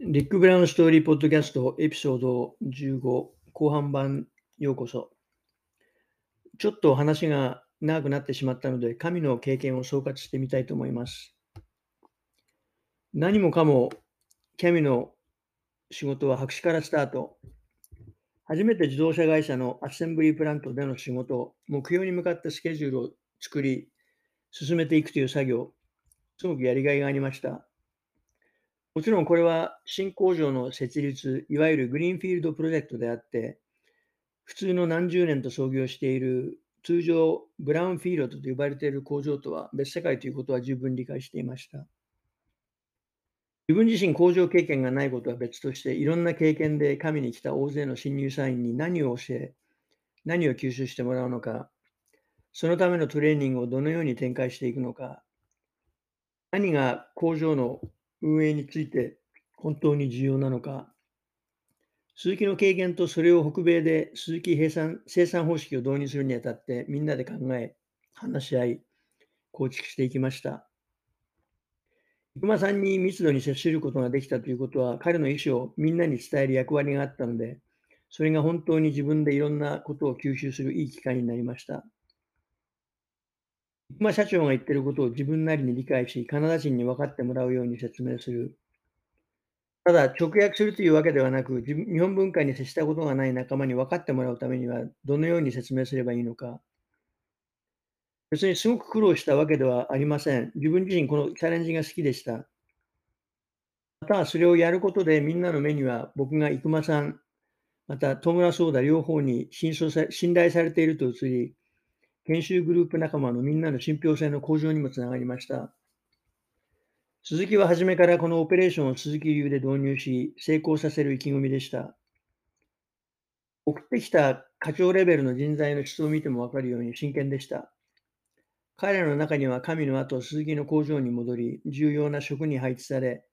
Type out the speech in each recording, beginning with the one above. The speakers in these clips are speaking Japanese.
リック・ブラウンストーリーポッドキャストエピソード15後半版ようこそ。ちょっと話が長くなってしまったので神の経験を総括してみたいと思います。何もかも神の仕事は白紙からスタート。初めて自動車会社のアッセンブリープラントでの仕事、目標に向かってスケジュールを作り、進めていくという作業、すごくやりがいがありました。もちろんこれは新工場の設立、いわゆるグリーンフィールドプロジェクトであって、普通の何十年と創業している通常ブラウンフィールドと呼ばれている工場とは別世界ということは十分理解していました。自分自身工場経験がないことは別として、いろんな経験で神に来た大勢の新入社員に何を教え、何を吸収してもらうのか、そのためのトレーニングをどのように展開していくのか、何が工場の運営について本当に重要なのか、鈴木の経験とそれを北米で鈴木生産生産方式を導入するにあたってみんなで考え、話し合い、構築していきました。生駒さんに密度に接することができたということは、彼の意思をみんなに伝える役割があったので、それが本当に自分でいろんなことを吸収するいい機会になりました。まあ、社長が言ってることを自分なりに理解し、カナダ人に分かってもらうように説明する。ただ、直訳するというわけではなく、日本文化に接したことがない仲間に分かってもらうためには、どのように説明すればいいのか。別にすごく苦労したわけではありません。自分自身、このチャレンジが好きでした。また、それをやることで、みんなの目には僕が生駒さん、また、戸村壮太両方に信頼されていると映り、研修グループ仲間のみんなの信憑性の向上にもつながりました。鈴木は初めからこのオペレーションを鈴木流で導入し、成功させる意気込みでした。送ってきた課長レベルの人材の質を見ても分かるように真剣でした。彼らの中には神の後、鈴木の工場に戻り、重要な職に配置され、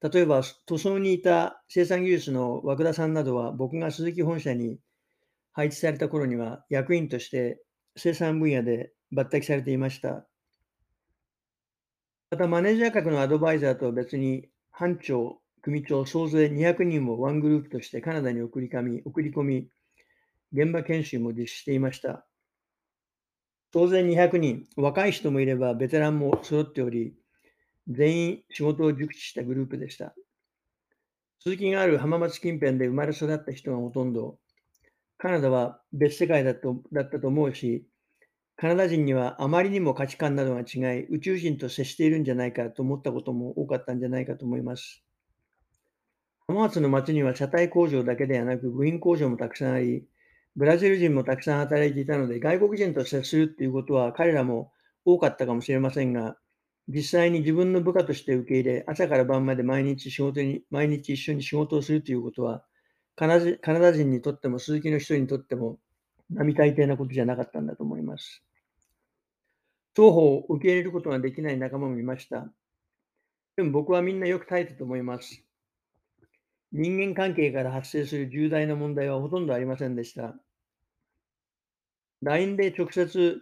例えば塗装にいた生産技術の涌田さんなどは僕が鈴木本社に配置された頃には役員として生産分野で抜擢されていました。また、マネージャー格のアドバイザーとは別に、班長、組長、総勢200人をワングループとしてカナダに送り込み、送り込み現場研修も実施していました。総勢200人、若い人もいればベテランも揃っており、全員仕事を熟知したグループでした。続きがある浜松近辺で生まれ育った人がほとんど、カナダは別世界だとだったと思うし、カナダ人にはあまりにも価値観などが違い、宇宙人と接しているんじゃないかと思ったことも多かったんじゃないかと思います。浜松の町には車体工場だけではなく部品工場もたくさんあり、ブラジル人もたくさん働いていたので、外国人と接するということは彼らも多かったかもしれませんが、実際に自分の部下として受け入れ、朝から晩まで毎日仕事に、毎日一緒に仕事をするということは、カナダ人にとっても鈴木の人にとっても並大抵なことじゃなかったんだと思います。双方を受け入れることができない仲間もいました。でも僕はみんなよく耐えたと思います。人間関係から発生する重大な問題はほとんどありませんでした。LINE で直接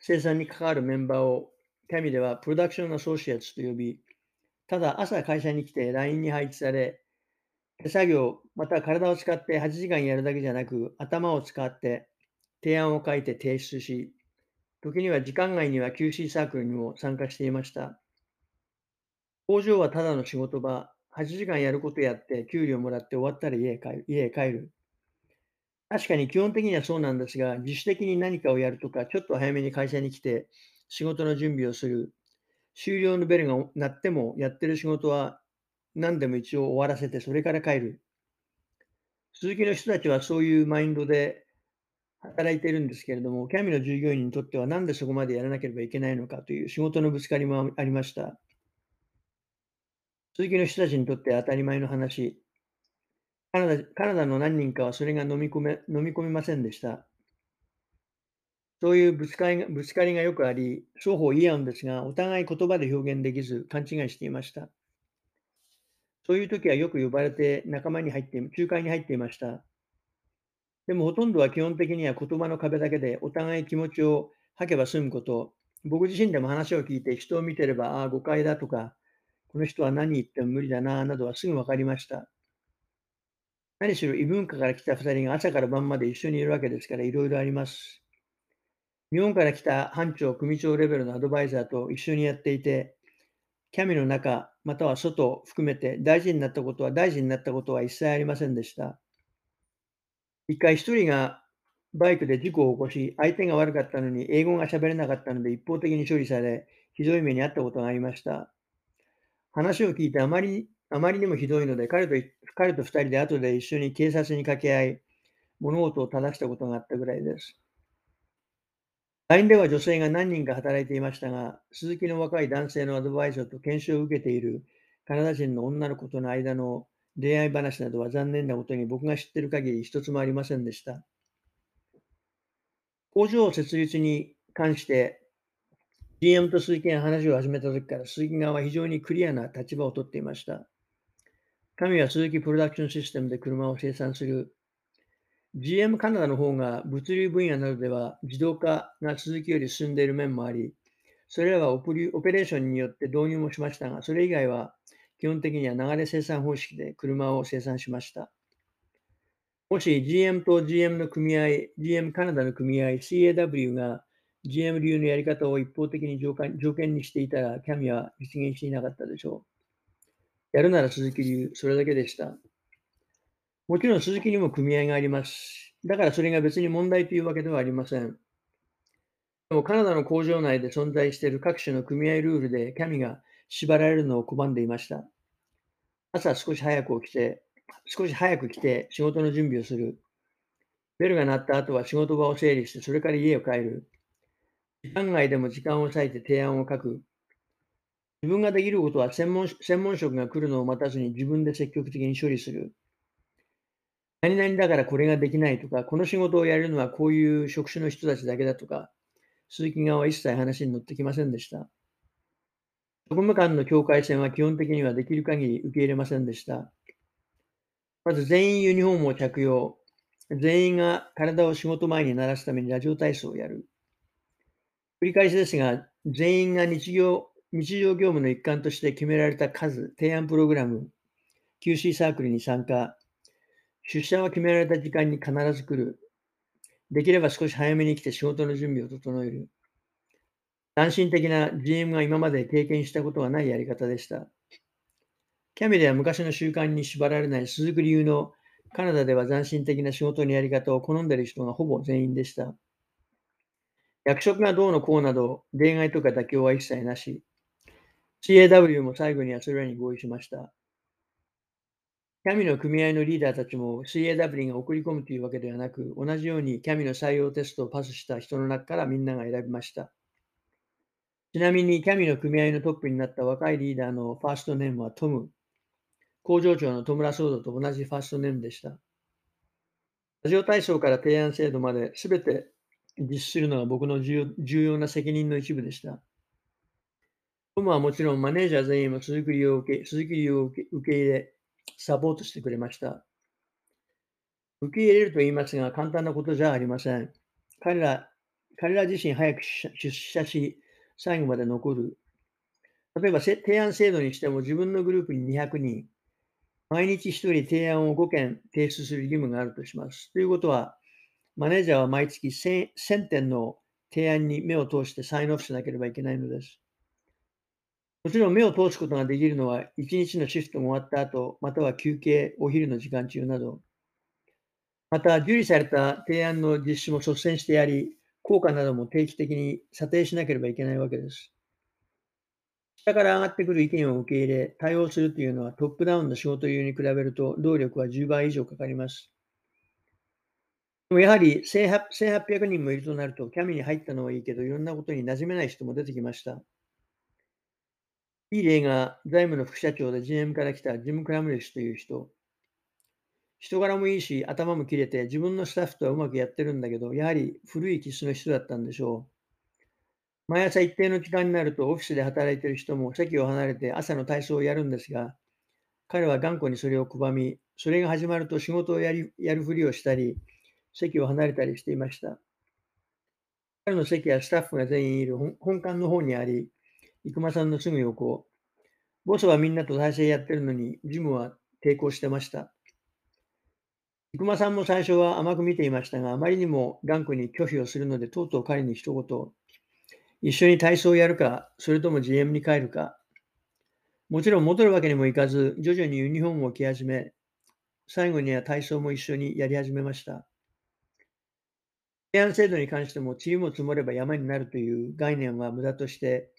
生産に関わるメンバーを神ではプロダクションアソーシエツと呼び、ただ朝会社に来て LINE に配置され、手作業、また体を使って8時間やるだけじゃなく、頭を使って提案を書いて提出し、時には時間外には QC サークルにも参加していました。工場はただの仕事場、8時間やることやって給料もらって終わったら家へ帰る。家へ帰る確かに基本的にはそうなんですが、自主的に何かをやるとか、ちょっと早めに会社に来て仕事の準備をする。終了のベルが鳴ってもやってる仕事は何でも一応終わらせて、それから帰る。鈴木の人たちはそういうマインドで働いているんですけれども、キャミの従業員にとっては何でそこまでやらなければいけないのかという仕事のぶつかりもありました。鈴木の人たちにとって当たり前の話。カナダカナダの何人かはそれが飲み込め飲み込みませんでした。そういうぶつかりがぶつかりがよくあり、双方言い合うんですが、お互い言葉で表現できず勘違いしていました。そういう時はよく呼ばれて仲間に入って、仲介に入っていました。でもほとんどは基本的には言葉の壁だけでお互い気持ちを吐けば済むこと、僕自身でも話を聞いて人を見てれば、ああ、誤解だとか、この人は何言っても無理だな、などはすぐ分かりました。何しろ異文化から来た2人が朝から晩まで一緒にいるわけですからいろいろあります。日本から来た班長、組長レベルのアドバイザーと一緒にやっていて、キャミの中、または外を含めて大事になったことは、大事になったことは一切ありませんでした。一回一人がバイクで事故を起こし、相手が悪かったのに英語が喋れなかったので一方的に処理され、ひどい目に遭ったことがありました。話を聞いてあまりあまりにもひどいので、彼と彼と二人で後で一緒に警察に掛け合い、物事を正したことがあったぐらいです。LINE では女性が何人か働いていましたが、鈴木の若い男性のアドバイザーと研修を受けているカナダ人の女の子との間の恋愛話などは残念なことに僕が知っている限り一つもありませんでした。工場設立に関して GM と鈴木が話を始めた時から鈴木側は非常にクリアな立場をとっていました。神は鈴木プロダクションシステムで車を生産する GM カナダの方が物流分野などでは自動化が続きより進んでいる面もあり、それらはオペレーションによって導入もしましたが、それ以外は基本的には流れ生産方式で車を生産しました。もし GM と GM の組合、GM カナダの組合、CAW が GM 流のやり方を一方的に条件にしていたら、キャミは実現していなかったでしょう。やるなら鈴木流、それだけでした。もちろん鈴木にも組合があります。だからそれが別に問題というわけではありません。でもカナダの工場内で存在している各種の組合ルールでキャミが縛られるのを拒んでいました。朝少し早く起きて、少し早く来て仕事の準備をする。ベルが鳴った後は仕事場を整理して、それから家を帰る。時間外でも時間を割いて提案を書く。自分ができることは専門専門職が来るのを待たずに自分で積極的に処理する。何々だからこれができないとか、この仕事をやるのはこういう職種の人たちだけだとか、鈴木側は一切話に乗ってきませんでした。職務間の境界線は基本的にはできる限り受け入れませんでした。まず全員ユニフォームを着用。全員が体を仕事前に慣らすためにラジオ体操をやる。繰り返しですが、全員が日常日常業務の一環として決められた数、提案プログラム、QC サークルに参加、出社は決められた時間に必ず来る。できれば少し早めに来て仕事の準備を整える。斬新的な GM が今まで経験したことはないやり方でした。キャミでは昔の習慣に縛られない鈴木流のカナダでは斬新的な仕事のやり方を好んでいる人がほぼ全員でした。役職がどうのこうなど、例外とか妥協は一切なし。CAW も最後にはそれらに合意しました。キャミの組合のリーダーたちも CAW が送り込むというわけではなく、同じようにキャミの採用テストをパスした人の中からみんなが選びました。ちなみに、キャミの組合のトップになった若いリーダーのファーストネームはトム。工場長の戸村騒動と同じファーストネームでした。ラジオ体操から提案制度まで全て実施するのが僕の重要な責任の一部でした。トムはもちろんマネージャー全員も鈴木を受け鈴木を受け入れ、サポートしてくれました。受け入れると言いますが、簡単なことじゃありません。彼ら彼ら自身早く出社し、最後まで残る。例えば、提案制度にしても自分のグループに200人、毎日1人提案を5件提出する義務があるとします。ということは、マネージャーは毎月 1000, 1000点の提案に目を通してサインオフしなければいけないのです。もちろん目を通すことができるのは、一日のシフトが終わった後、または休憩、お昼の時間中など、また、受理された提案の実施も率先してやり、効果なども定期的に査定しなければいけないわけです。下から上がってくる意見を受け入れ、対応するというのはトップダウンの仕事流に比べると動力は10倍以上かかります。でもやはり1800人もいるとなると、キャミに入ったのはいいけど、いろんなことに馴染めない人も出てきました。いい例が財務の副社長で GM から来たジム・クラムリスという人。人柄もいいし、頭も切れて、自分のスタッフとはうまくやってるんだけど、やはり古い気質の人だったんでしょう。毎朝一定の時間になるとオフィスで働いてる人も席を離れて朝の体操をやるんですが、彼は頑固にそれを拒み、それが始まると仕事をやりやるふりをしたり、席を離れたりしていました。彼の席はスタッフが全員いる本館の方にあり、生駒さんのすぐ横、ボスはみんなと体制やってるのに、ジムは抵抗してました。生駒さんも最初は甘く見ていましたが、あまりにも頑固に拒否をするので、とうとう彼に一言、一緒に体操をやるか、それとも GM に帰るか。もちろん戻るわけにもいかず、徐々にユニフォームを着始め、最後には体操も一緒にやり始めました。提案制度に関しても、チームを積もれば山になるという概念は無駄として、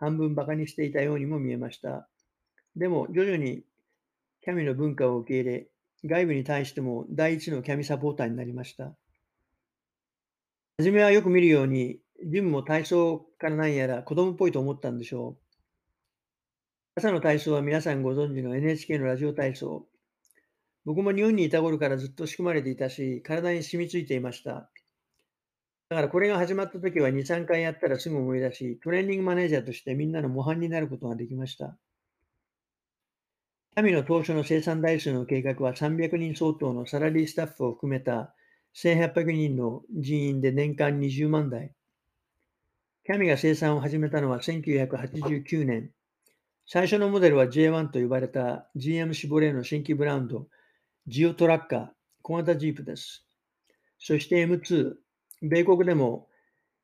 半分馬鹿にしていたようにも見えました。でも、徐々にキャミの文化を受け入れ、外部に対しても第一のキャミサポーターになりました。初めはよく見るように、ジムも体操から何やら子供っぽいと思ったんでしょう。朝の体操は皆さんご存知の NHK のラジオ体操。僕も日本にいた頃からずっと仕組まれていたし、体に染みついていました。だからこれが始まった時は2、3回やったらすぐ思い出し、トレーニングマネージャーとしてみんなの模範になることができました。民の当初の生産台数の計画は300人相当のサラリースタッフを含めた1800人の人員で年間20万台。キャミが生産を始めたのは1989年。最初のモデルは J1 と呼ばれた GM シボレーの新規ブランド、ジオトラッカー、小型ジープです。そして M2、米国でも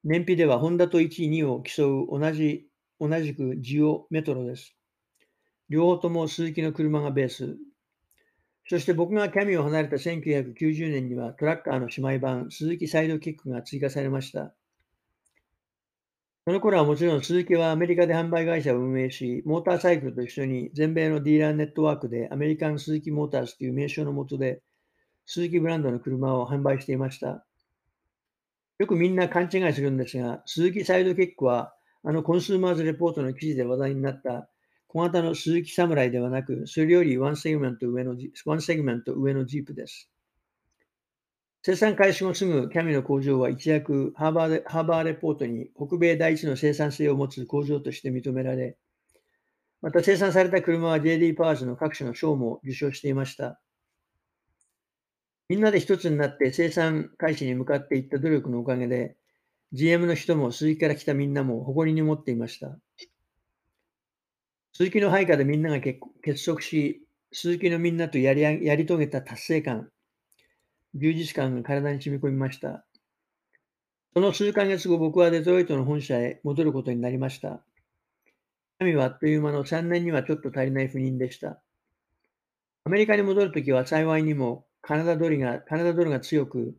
燃費ではホンダと1位、2位を競う同じ同じくジオメトロです。両方とも鈴木の車がベース。そして僕がキャミを離れた1990年にはトラッカーの姉妹版鈴木サイドキックが追加されました。その頃はもちろん鈴木はアメリカで販売会社を運営し、モーターサイクルと一緒に全米のディーラーネットワークでアメリカン鈴木モーターズという名称のもとでスズキブランドの車を販売していました。よくみんな勘違いするんですが、スズキサイドキックはあのコンスーマーズレポートの記事で話題になった小型の鈴木侍ではなく、それよりワンセグメント上のワンセグメント上のジープです。生産開始後すぐ、 CAMI の工場は一躍ハーバーハーバーレポートに北米第一の生産性を持つ工場として認められ、また生産された車は JD パワーズの各種の賞も受賞していました。みんなで一つになって生産開始に向かっていった努力のおかげで、GM の人も鈴木から来たみんなも誇りに持っていました。鈴木の配下でみんなが結束し、鈴木のみんなとやりやり遂げた達成感、充実感が体に染み込みました。その数ヶ月後、僕はデトロイトの本社へ戻ることになりました。神はあっという間の3年にはちょっと足りない赴任でした。アメリカに戻るときは幸いにもカナダドルがカナダドルが強く、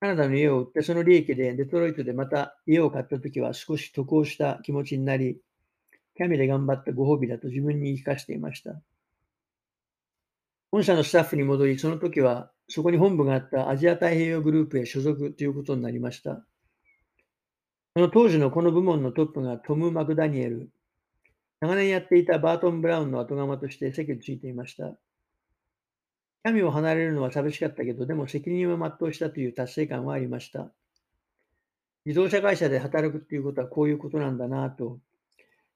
カナダの家を売ってその利益でデトロイトでまた家を買ったときは少し得をした気持ちになり、キャミで頑張ったご褒美だと自分に言い聞かせていました。本社のスタッフに戻り、その時はそこに本部があったアジア太平洋グループへ所属ということになりました。その当時のこの部門のトップがトム・マクダニエル。長年やっていたバートン・ブラウンの後釜として席についていました。キャミを離れるのは寂しかったけど、でも責任を全うしたという達成感はありました。自動車会社で働くということはこういうことなんだなと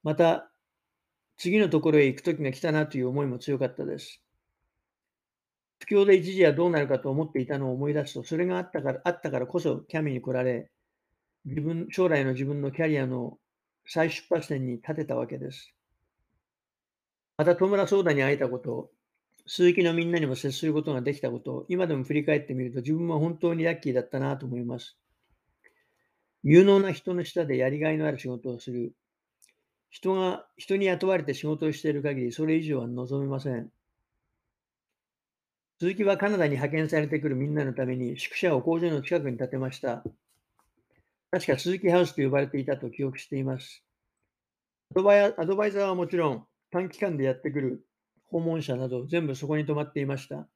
また、次のところへ行く時が来たなという思いも強かったです。不況で一時はどうなるかと思っていたのを思い出すと、それがあったからあったからこそキャミに来られ、自分将来の自分のキャリアの再出発点に立てたわけです。また、戸村相談に会えたこと、鈴木のみんなにも接することができたことを、今でも振り返ってみると自分は本当にラッキーだったなと思います。有能な人の下でやりがいのある仕事をする、人が、人に雇われて仕事をしている限り、それ以上は望めません。鈴木はカナダに派遣されてくるみんなのために宿舎を工場の近くに建てました。確か鈴木ハウスと呼ばれていたと記憶しています。アドバイザーはもちろん短期間でやってくる訪問者など全部そこに泊まっていました。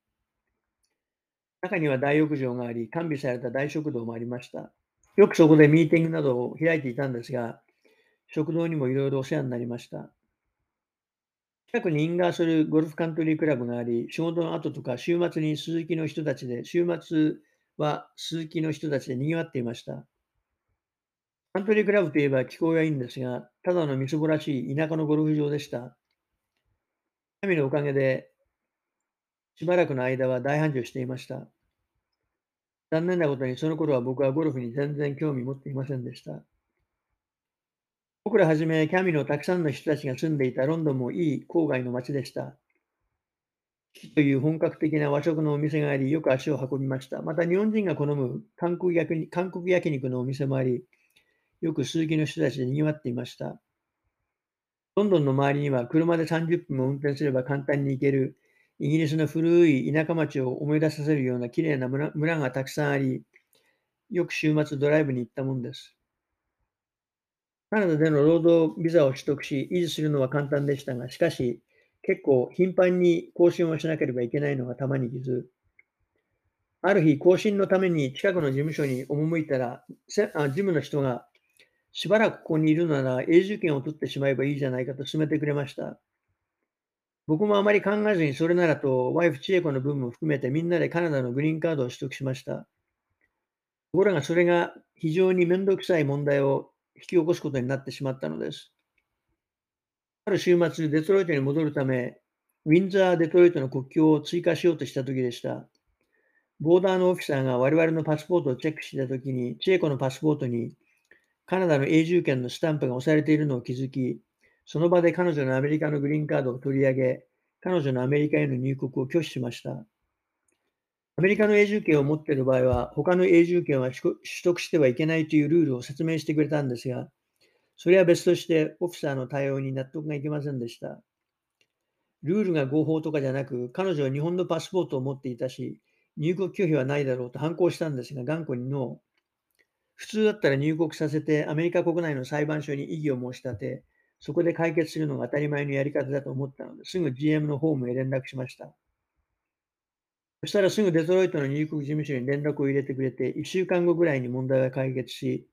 中には大浴場があり、完備された大食堂もありました。よくそこでミーティングなどを開いていたんですが、食堂にもいろいろお世話になりました。近くにインガーソルゴルフカントリークラブがあり、仕事の後とか週末に鈴木の人たちで、週末は鈴木の人たちで賑わっていました。カントリークラブといえば気候がいいんですが、ただのみすぼらしい田舎のゴルフ場でした。神のおかげで、しばらくの間は大繁盛していました。残念なことにその頃は僕はゴルフに全然興味持っていませんでした。僕らはじめ、キャミのたくさんの人たちが住んでいたロンドンもいい郊外の街でした。という本格的な和食のお店があり、よく足を運びました。また日本人が好む韓国焼韓国焼肉のお店もあり、よく鈴木の人たちで賑わっていました。ロンドンの周りには車で30分も運転すれば簡単に行けるイギリスの古い田舎町を思い出させるような綺麗な村村がたくさんあり、よく週末ドライブに行ったもんです。カナダでの労働ビザを取得し、維持するのは簡単でしたが、しかし、結構頻繁に更新をしなければいけないのがたまに傷。ある日、更新のために近くの事務所に赴いたら、事務の人が、しばらくここにいるなら永住権を取ってしまえばいいじゃないかと勧めてくれました。僕もあまり考えずにそれならと、ワイフ千恵子の分も含めてみんなでカナダのグリーンカードを取得しました。ところがそれが非常にめんどくさい問題を引き起こすことになってしまったのです。ある週末、デトロイトに戻るため、ウィンザー・デトロイトの国境を追加しようとした時でした。ボーダーのオフィサーが我々のパスポートをチェックしたときに、千恵子のパスポートにカナダの永住権のスタンプが押されているのを気づき、その場で彼女のアメリカのグリーンカードを取り上げ、彼女のアメリカへの入国を拒否しました。アメリカの永住権を持っている場合は、他の永住権は取得してはいけないというルールを説明してくれたんですが、それは別としてオフィサーの対応に納得がいきませんでした。ルールが合法とかじゃなく、彼女は日本のパスポートを持っていたし、入国拒否はないだろうと反抗したんですが、頑固にノー。普通だったら入国させてアメリカ国内の裁判所に異議を申し立て、そこで解決するのが当たり前のやり方だと思ったので、すぐ GM のホームへ連絡しました。そしたらすぐデトロイトの入国事務所に連絡を入れてくれて、1週間後ぐらいに問題は解決し、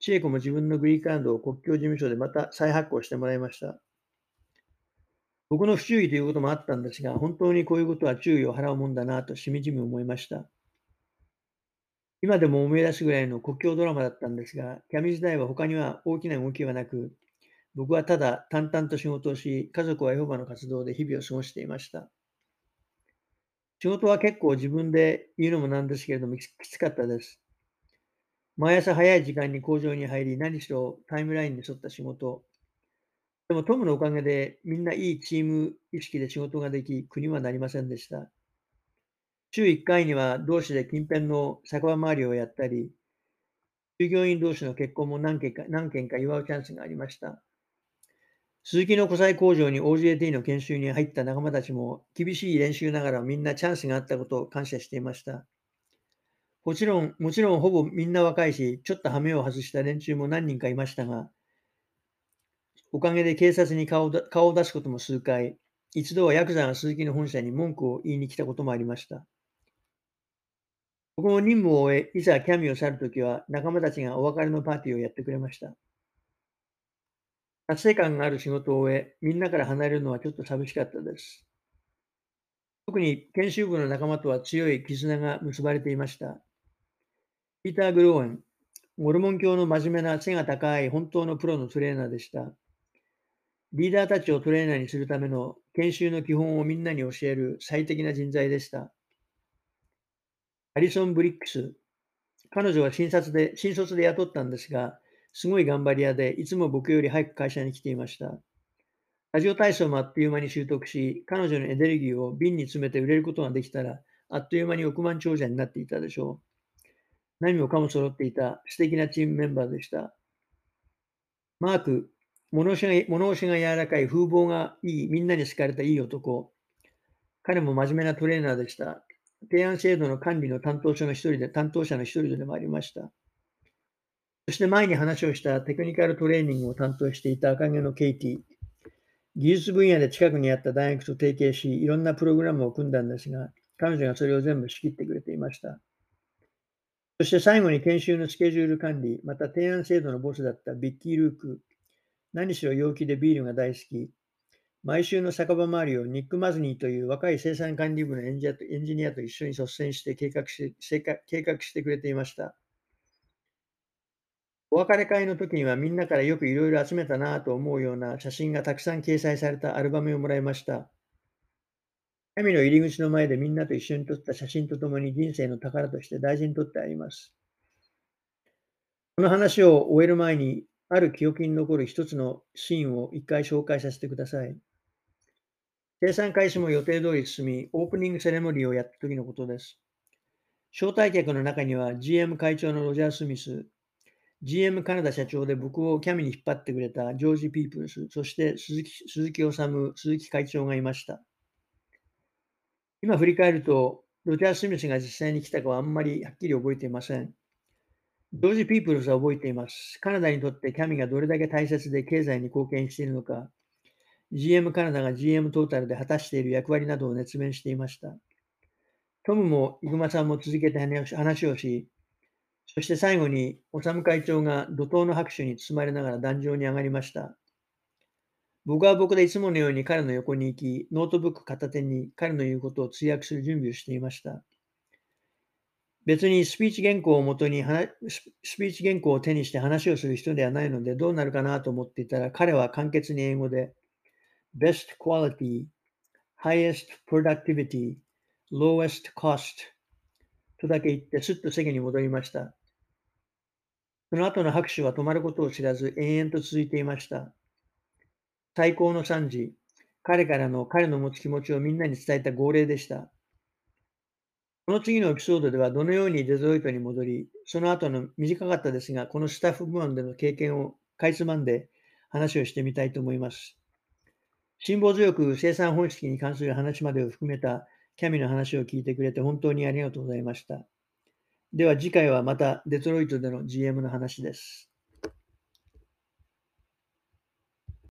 千恵子も自分のグリーカードを国境事務所でまた再発行してもらいました。僕の不注意ということもあったんですが、本当にこういうことは注意を払うもんだなとしみじみ思いました。今でも思い出すぐらいの国境ドラマだったんですが、キャミ時代は他には大きな動きはなく、僕はただ淡々と仕事をし、家族はエホバの活動で日々を過ごしていました。仕事は結構自分で言うのもなんですけれどもきつかったです。毎朝早い時間に工場に入り、何しろタイムラインに沿った仕事。でもトムのおかげでみんないいチーム意識で仕事ができ、国はなりませんでした。週1回には同士で近辺の酒場回りをやったり、従業員同士の結婚も何件か何件か祝うチャンスがありました。鈴木の古材工場に OJT の研修に入った仲間たちも厳しい練習ながらみんなチャンスがあったことを感謝していました。もちろん、もちろんほぼみんな若いし、ちょっと羽目を外した連中も何人かいましたが、おかげで警察に顔顔を出すことも数回、一度はヤクザが鈴木の本社に文句を言いに来たこともありました。僕も任務を終え、いざキャミを去るときは仲間たちがお別れのパーティーをやってくれました。達成感がある仕事を終え、みんなから離れるのはちょっと寂しかったです。特に研修部の仲間とは強い絆が結ばれていました。ピーター・グローエン、モルモン教の真面目な背が高い本当のプロのトレーナーでした。リーダーたちをトレーナーにするための研修の基本をみんなに教える最適な人材でした。アリソン・ブリックス、彼女は新卒で新卒で雇ったんですが、すごい頑張り屋で、いつも僕より早く会社に来ていました。ラジオ体操もあっという間に習得し、彼女のエネルギーを瓶に詰めて売れることができたら、あっという間に億万長者になっていたでしょう。何もかも揃っていた素敵なチームメンバーでした。マーク、物押しが物押しが柔らかい、風貌がいい、みんなに好かれたいい男。彼も真面目なトレーナーでした。提案制度の管理の担当者の一人で、担当者の一人でもありました。そして前に話をしたテクニカルトレーニングを担当していた赤毛のケイティ。技術分野で近くにあった大学と提携し、いろんなプログラムを組んだんですが、彼女がそれを全部仕切ってくれていました。そして最後に研修のスケジュール管理、また提案制度のボスだったビッキー・ルーク。何しろ陽気でビールが大好き。毎週の酒場周りをニック・マズニーという若い生産管理部のエンジニアと一緒に率先して計画し計画してくれていました。お別れ会の時にはみんなからよくいろいろ集めたなと思うような写真がたくさん掲載されたアルバムをもらいました。神の入り口の前でみんなと一緒に撮った写真とともに人生の宝として大事に撮ってあります。この話を終える前に、ある記憶に残る一つのシーンを一回紹介させてください。生産開始も予定通り進み、オープニングセレモニーをやった時のことです。招待客の中には GM 会長のロジャー・スミス、GM カナダ社長で僕をキャミに引っ張ってくれたジョージ・ピープルス、そして鈴木鈴木治、鈴木会長がいました。今振り返ると、ロジャー・スミスが実際に来たかはあんまりはっきり覚えていません。ジョージ・ピープルズは覚えています。カナダにとってキャミがどれだけ大切で経済に貢献しているのか、GM カナダが GM トータルで果たしている役割などを熱弁していました。トムもイグマさんも続けて話をし、そして最後に、修会長が怒涛の拍手に包まれながら壇上に上がりました。僕は僕でいつものように彼の横に行き、ノートブック片手に彼の言うことを通訳する準備をしていました。別にスピーチ原稿をもとにスピーチ原稿を手にして話をする人ではないのでどうなるかなと思っていたら彼は簡潔に英語で Best quality, highest productivity, lowest cost とだけ言ってすっと席に戻りました。その後の拍手は止まることを知らず延々と続いていました。最高の惨事、彼からの彼の持つ気持ちをみんなに伝えた号令でした。この次のエピソードではどのようにデトロイトに戻り、その後の短かったですが、このスタッフ部門での経験をかいつまんで話をしてみたいと思います。辛抱強く生産本式に関する話までを含めたキャミの話を聞いてくれて本当にありがとうございました。では次回はまたデトロイトでの GM の話です。